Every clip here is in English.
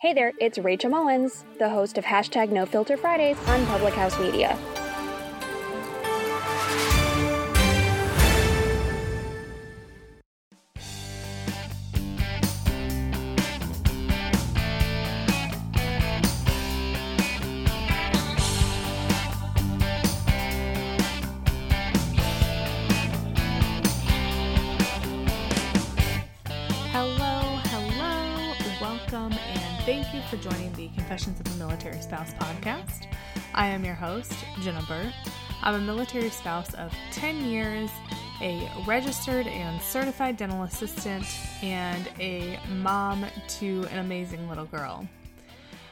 Hey there, it's Rachel Mullins, the host of hashtag No Filter Fridays on Public House Media. Confessions of a Military Spouse podcast. I am your host, Jenna Burt. I'm a military spouse of 10 years, a registered and certified dental assistant, and a mom to an amazing little girl.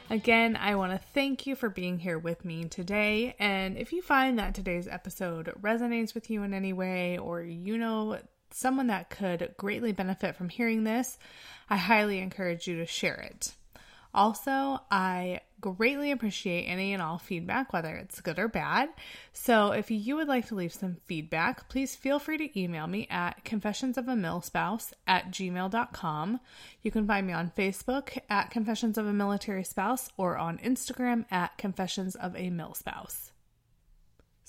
Again, I want to thank you for being here with me today. And if you find that today's episode resonates with you in any way, or you know someone that could greatly benefit from hearing this, I highly encourage you to share it. Also, I greatly appreciate any and all feedback, whether it's good or bad. So, if you would like to leave some feedback, please feel free to email me at confessionsofamilspouse at gmail.com. You can find me on Facebook at Confessions of a Military Spouse or on Instagram at Confessions of a Mil Spouse.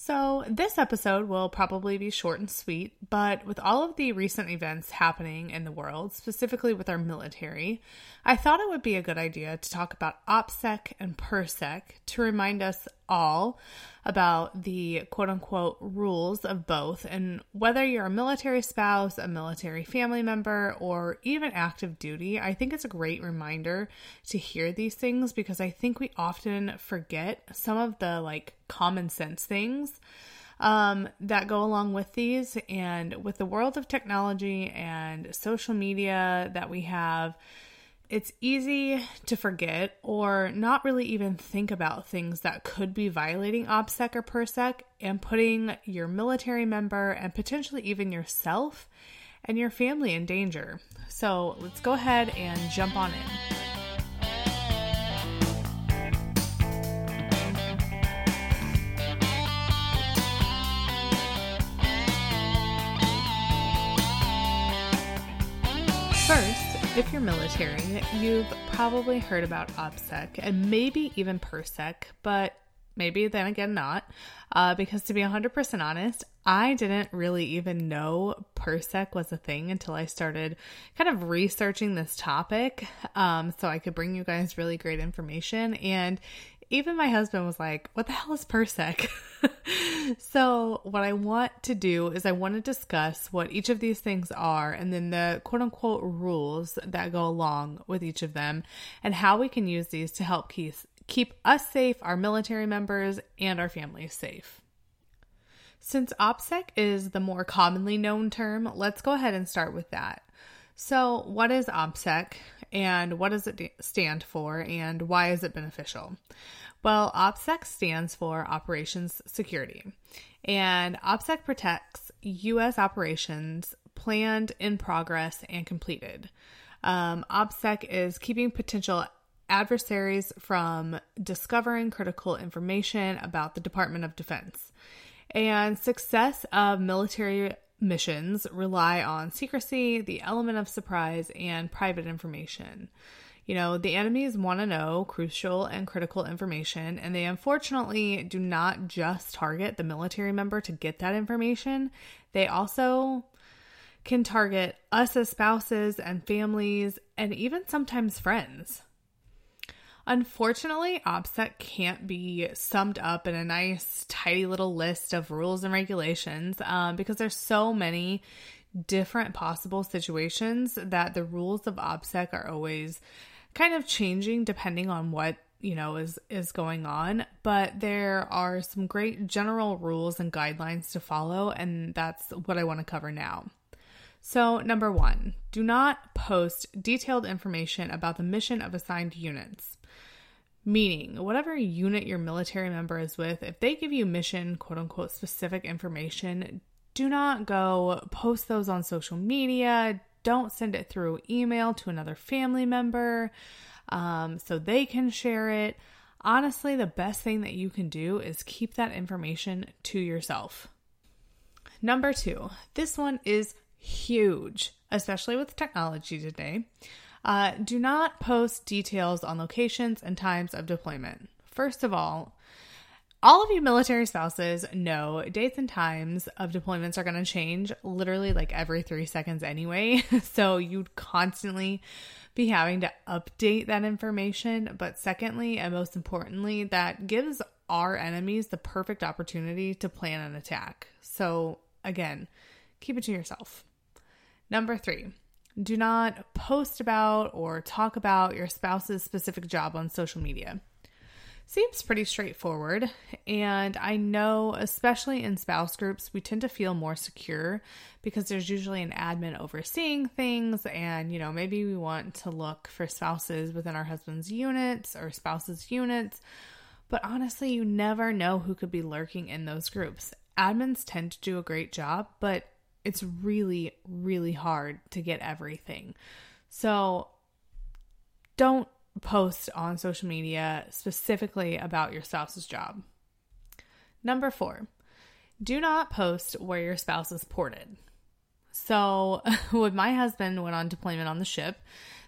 So, this episode will probably be short and sweet, but with all of the recent events happening in the world, specifically with our military, I thought it would be a good idea to talk about OPSEC and PERSEC to remind us all about the quote unquote rules of both and whether you're a military spouse, a military family member, or even active duty. I think it's a great reminder to hear these things because I think we often forget some of the like common sense things um, that go along with these. And with the world of technology and social media that we have, it's easy to forget or not really even think about things that could be violating OPSEC or PERSEC and putting your military member and potentially even yourself and your family in danger. So let's go ahead and jump on in. If you're military, you've probably heard about OPSEC and maybe even PERSEC, but maybe then again not. Uh, because to be 100% honest, I didn't really even know PERSEC was a thing until I started kind of researching this topic um, so I could bring you guys really great information. And even my husband was like, What the hell is PERSEC? so, what I want to do is I want to discuss what each of these things are and then the quote unquote rules that go along with each of them and how we can use these to help keep, keep us safe, our military members, and our families safe. Since OPSEC is the more commonly known term, let's go ahead and start with that. So, what is OPSEC and what does it stand for and why is it beneficial? Well, OPSEC stands for Operations Security, and OPSEC protects U.S. operations planned, in progress, and completed. Um, OPSEC is keeping potential adversaries from discovering critical information about the Department of Defense. And success of military missions rely on secrecy, the element of surprise, and private information. You know, the enemies want to know crucial and critical information, and they unfortunately do not just target the military member to get that information. They also can target us as spouses and families, and even sometimes friends. Unfortunately, OPSEC can't be summed up in a nice, tidy little list of rules and regulations um, because there's so many different possible situations that the rules of OPSEC are always kind of changing depending on what you know is is going on but there are some great general rules and guidelines to follow and that's what I want to cover now. So, number one, do not post detailed information about the mission of assigned units. Meaning, whatever unit your military member is with, if they give you mission, quote unquote, specific information, do not go post those on social media. Don't send it through email to another family member um, so they can share it. Honestly, the best thing that you can do is keep that information to yourself. Number two, this one is huge, especially with technology today. Uh, do not post details on locations and times of deployment. First of all, all of you military spouses know dates and times of deployments are going to change literally like every three seconds anyway. so you'd constantly be having to update that information. But secondly, and most importantly, that gives our enemies the perfect opportunity to plan an attack. So again, keep it to yourself. Number three, do not post about or talk about your spouse's specific job on social media. Seems pretty straightforward, and I know, especially in spouse groups, we tend to feel more secure because there's usually an admin overseeing things, and you know, maybe we want to look for spouses within our husband's units or spouses' units, but honestly, you never know who could be lurking in those groups. Admins tend to do a great job, but it's really, really hard to get everything. So don't post on social media specifically about your spouse's job. Number four, do not post where your spouse is ported. So, when my husband went on deployment on the ship,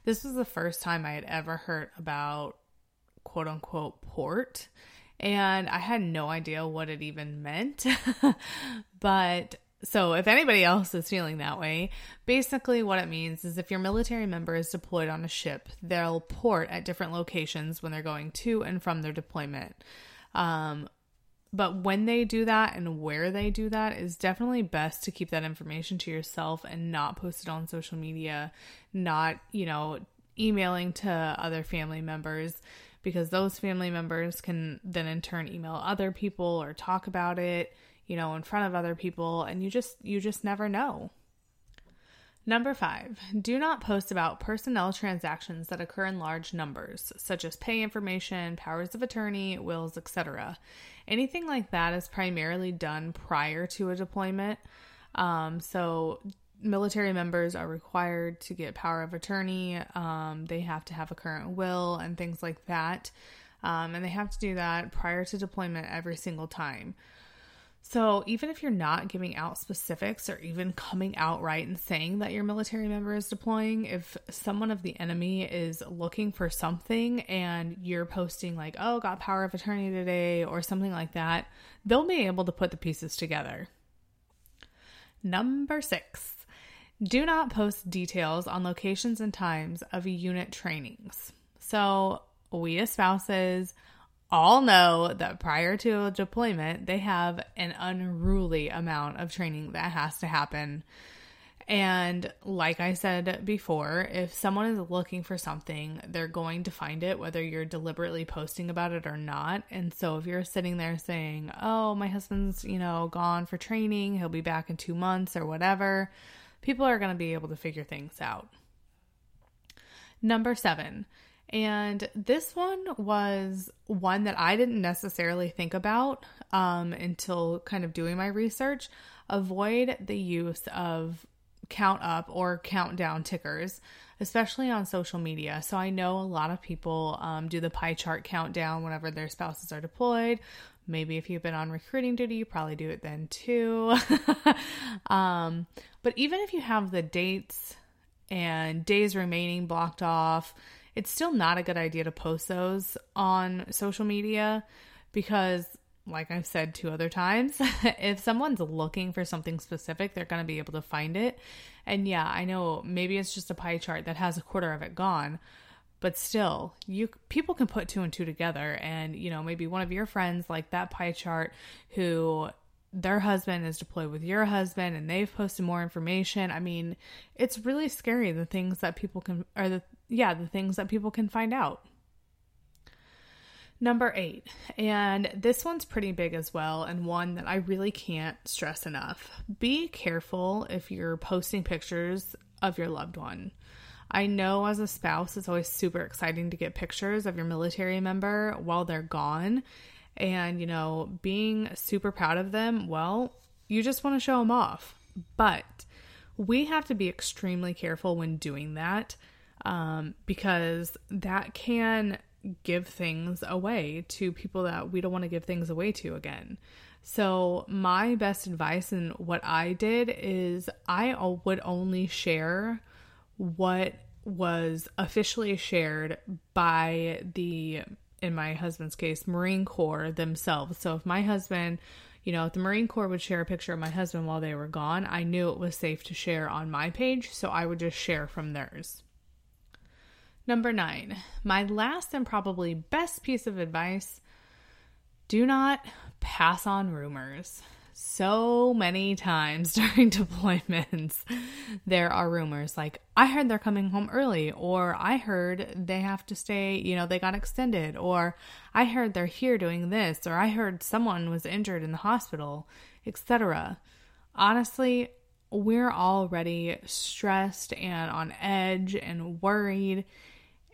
this was the first time I had ever heard about quote unquote port. And I had no idea what it even meant. but so, if anybody else is feeling that way, basically what it means is if your military member is deployed on a ship, they'll port at different locations when they're going to and from their deployment. Um, but when they do that and where they do that is definitely best to keep that information to yourself and not post it on social media, not, you know, emailing to other family members because those family members can then in turn email other people or talk about it you know, in front of other people and you just you just never know. Number 5, do not post about personnel transactions that occur in large numbers, such as pay information, powers of attorney, wills, etc. Anything like that is primarily done prior to a deployment. Um, so military members are required to get power of attorney. Um, they have to have a current will and things like that. Um, and they have to do that prior to deployment every single time. So, even if you're not giving out specifics or even coming out right and saying that your military member is deploying, if someone of the enemy is looking for something and you're posting, like, oh, got power of attorney today or something like that, they'll be able to put the pieces together. Number six, do not post details on locations and times of unit trainings. So, we as spouses, all know that prior to a deployment, they have an unruly amount of training that has to happen. And like I said before, if someone is looking for something, they're going to find it, whether you're deliberately posting about it or not. And so if you're sitting there saying, oh, my husband's, you know, gone for training, he'll be back in two months or whatever, people are going to be able to figure things out. Number seven, and this one was one that I didn't necessarily think about um, until kind of doing my research. Avoid the use of count up or countdown tickers, especially on social media. So I know a lot of people um, do the pie chart countdown whenever their spouses are deployed. Maybe if you've been on recruiting duty, you probably do it then too. um, but even if you have the dates and days remaining blocked off, it's still not a good idea to post those on social media because like I've said two other times, if someone's looking for something specific, they're going to be able to find it. And yeah, I know maybe it's just a pie chart that has a quarter of it gone, but still, you people can put two and two together and, you know, maybe one of your friends like that pie chart who their husband is deployed with your husband and they've posted more information. I mean, it's really scary the things that people can or the yeah, the things that people can find out. Number eight, and this one's pretty big as well, and one that I really can't stress enough. Be careful if you're posting pictures of your loved one. I know as a spouse, it's always super exciting to get pictures of your military member while they're gone. And, you know, being super proud of them, well, you just want to show them off. But we have to be extremely careful when doing that um, because that can give things away to people that we don't want to give things away to again. So, my best advice and what I did is I would only share what was officially shared by the, in my husband's case, Marine Corps themselves. So, if my husband, you know, if the Marine Corps would share a picture of my husband while they were gone, I knew it was safe to share on my page. So, I would just share from theirs. Number nine, my last and probably best piece of advice do not pass on rumors. So many times during deployments, there are rumors like, I heard they're coming home early, or I heard they have to stay, you know, they got extended, or I heard they're here doing this, or I heard someone was injured in the hospital, etc. Honestly, we're already stressed and on edge and worried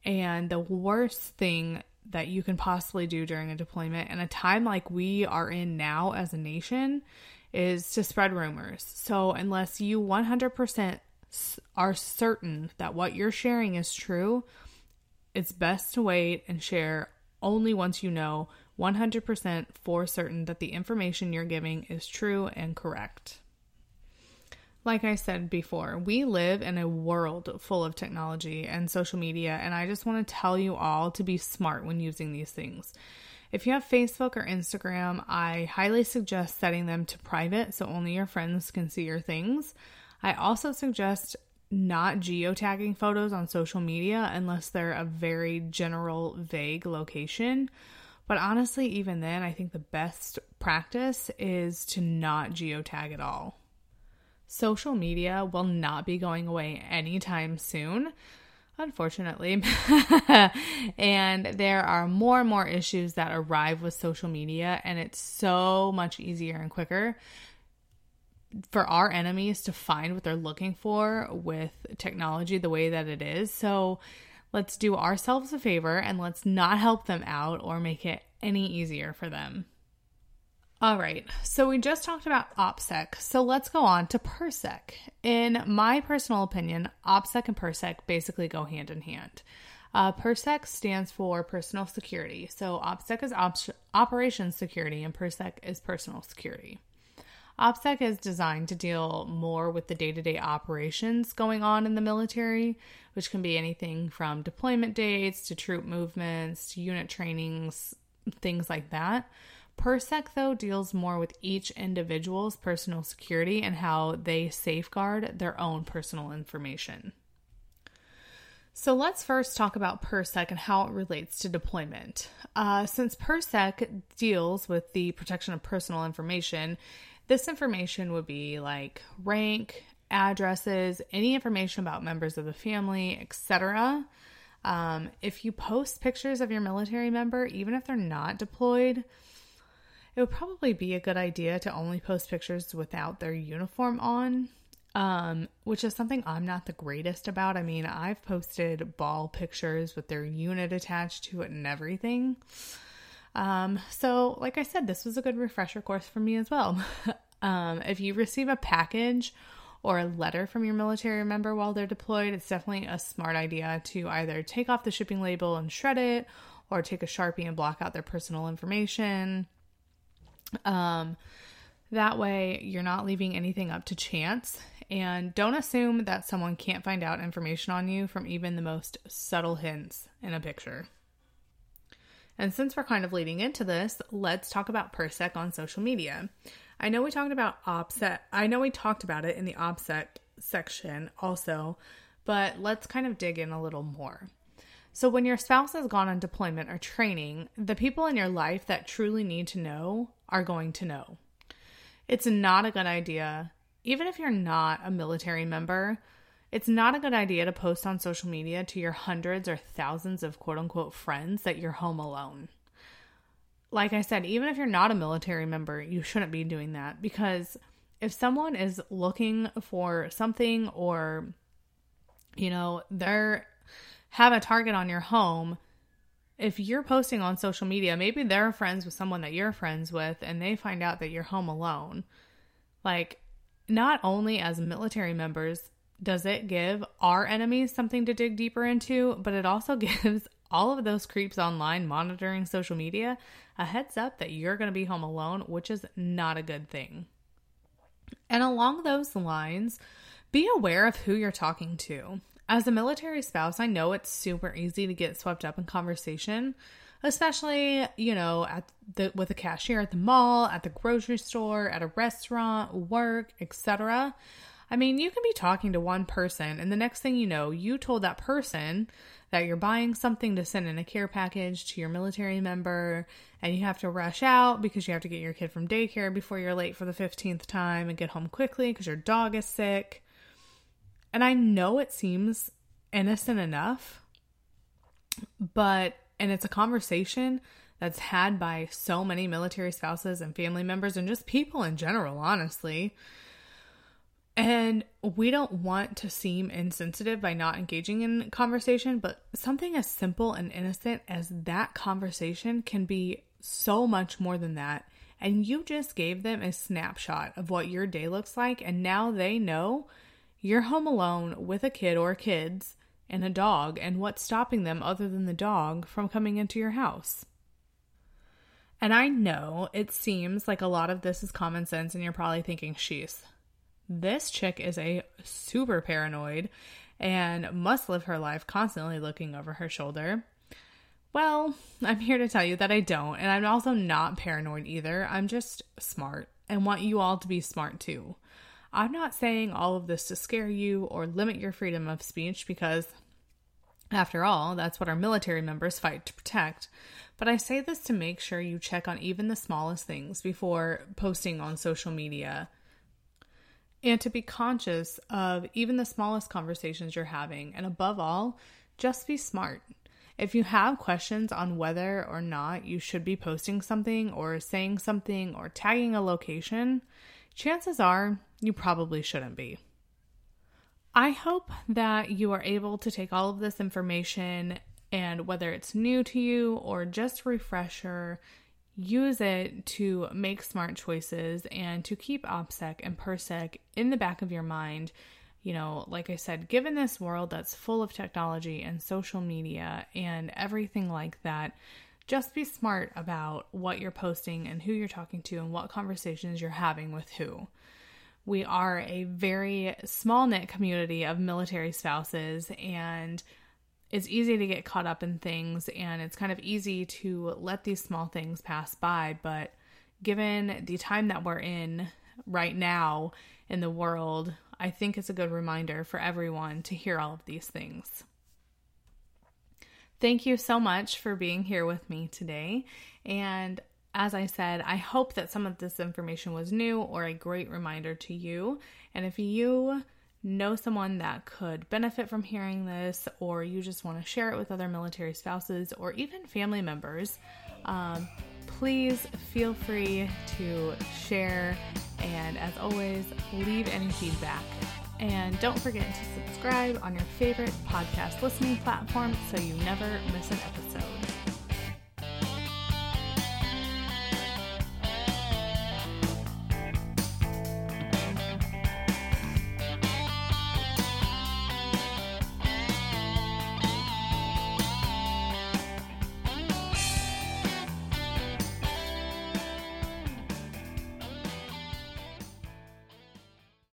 and the worst thing that you can possibly do during a deployment in a time like we are in now as a nation is to spread rumors. So, unless you 100% are certain that what you're sharing is true, it's best to wait and share only once you know 100% for certain that the information you're giving is true and correct. Like I said before, we live in a world full of technology and social media, and I just want to tell you all to be smart when using these things. If you have Facebook or Instagram, I highly suggest setting them to private so only your friends can see your things. I also suggest not geotagging photos on social media unless they're a very general, vague location. But honestly, even then, I think the best practice is to not geotag at all. Social media will not be going away anytime soon, unfortunately. and there are more and more issues that arrive with social media, and it's so much easier and quicker for our enemies to find what they're looking for with technology the way that it is. So let's do ourselves a favor and let's not help them out or make it any easier for them. All right, so we just talked about OPSEC, so let's go on to PERSEC. In my personal opinion, OPSEC and PERSEC basically go hand in hand. Uh, PERSEC stands for personal security, so OPSEC is op- operations security and PERSEC is personal security. OPSEC is designed to deal more with the day to day operations going on in the military, which can be anything from deployment dates to troop movements to unit trainings, things like that. PERSEC, though, deals more with each individual's personal security and how they safeguard their own personal information. So let's first talk about PERSEC and how it relates to deployment. Uh, since PERSEC deals with the protection of personal information, this information would be like rank, addresses, any information about members of the family, etc. Um, if you post pictures of your military member, even if they're not deployed, it would probably be a good idea to only post pictures without their uniform on, um, which is something I'm not the greatest about. I mean, I've posted ball pictures with their unit attached to it and everything. Um, so, like I said, this was a good refresher course for me as well. um, if you receive a package or a letter from your military member while they're deployed, it's definitely a smart idea to either take off the shipping label and shred it or take a sharpie and block out their personal information um, that way, you're not leaving anything up to chance. And don't assume that someone can't find out information on you from even the most subtle hints in a picture. And since we're kind of leading into this, let's talk about PERSEC on social media. I know we talked about OPSEC. I know we talked about it in the OPSEC section also, but let's kind of dig in a little more. So, when your spouse has gone on deployment or training, the people in your life that truly need to know are going to know. It's not a good idea, even if you're not a military member, it's not a good idea to post on social media to your hundreds or thousands of quote unquote friends that you're home alone. like I said, even if you're not a military member, you shouldn't be doing that because if someone is looking for something or you know, they're have a target on your home, if you're posting on social media, maybe they're friends with someone that you're friends with and they find out that you're home alone. Like not only as military members does it give our enemies something to dig deeper into, but it also gives all of those creeps online monitoring social media a heads up that you're going to be home alone, which is not a good thing. And along those lines, be aware of who you're talking to. As a military spouse, I know it's super easy to get swept up in conversation, especially, you know, at the with a cashier at the mall, at the grocery store, at a restaurant, work, etc. I mean, you can be talking to one person and the next thing you know, you told that person that you're buying something to send in a care package to your military member and you have to rush out because you have to get your kid from daycare before you're late for the 15th time and get home quickly because your dog is sick. And I know it seems innocent enough, but, and it's a conversation that's had by so many military spouses and family members and just people in general, honestly. And we don't want to seem insensitive by not engaging in conversation, but something as simple and innocent as that conversation can be so much more than that. And you just gave them a snapshot of what your day looks like, and now they know you're home alone with a kid or kids and a dog, and what's stopping them other than the dog from coming into your house. And I know it seems like a lot of this is common sense, and you're probably thinking, sheesh, this chick is a super paranoid and must live her life constantly looking over her shoulder. Well, I'm here to tell you that I don't, and I'm also not paranoid either. I'm just smart and want you all to be smart too. I'm not saying all of this to scare you or limit your freedom of speech because, after all, that's what our military members fight to protect. But I say this to make sure you check on even the smallest things before posting on social media and to be conscious of even the smallest conversations you're having. And above all, just be smart. If you have questions on whether or not you should be posting something or saying something or tagging a location, chances are you probably shouldn't be. I hope that you are able to take all of this information and whether it's new to you or just refresher, use it to make smart choices and to keep OPSEC and PERSEC in the back of your mind. You know, like I said, given this world that's full of technology and social media and everything like that, just be smart about what you're posting and who you're talking to and what conversations you're having with who. We are a very small knit community of military spouses, and it's easy to get caught up in things and it's kind of easy to let these small things pass by. But given the time that we're in right now in the world, I think it's a good reminder for everyone to hear all of these things. Thank you so much for being here with me today. And as I said, I hope that some of this information was new or a great reminder to you. And if you know someone that could benefit from hearing this, or you just want to share it with other military spouses or even family members, um, please feel free to share. And as always, leave any feedback. And don't forget to subscribe on your favorite podcast listening platform so you never miss an episode.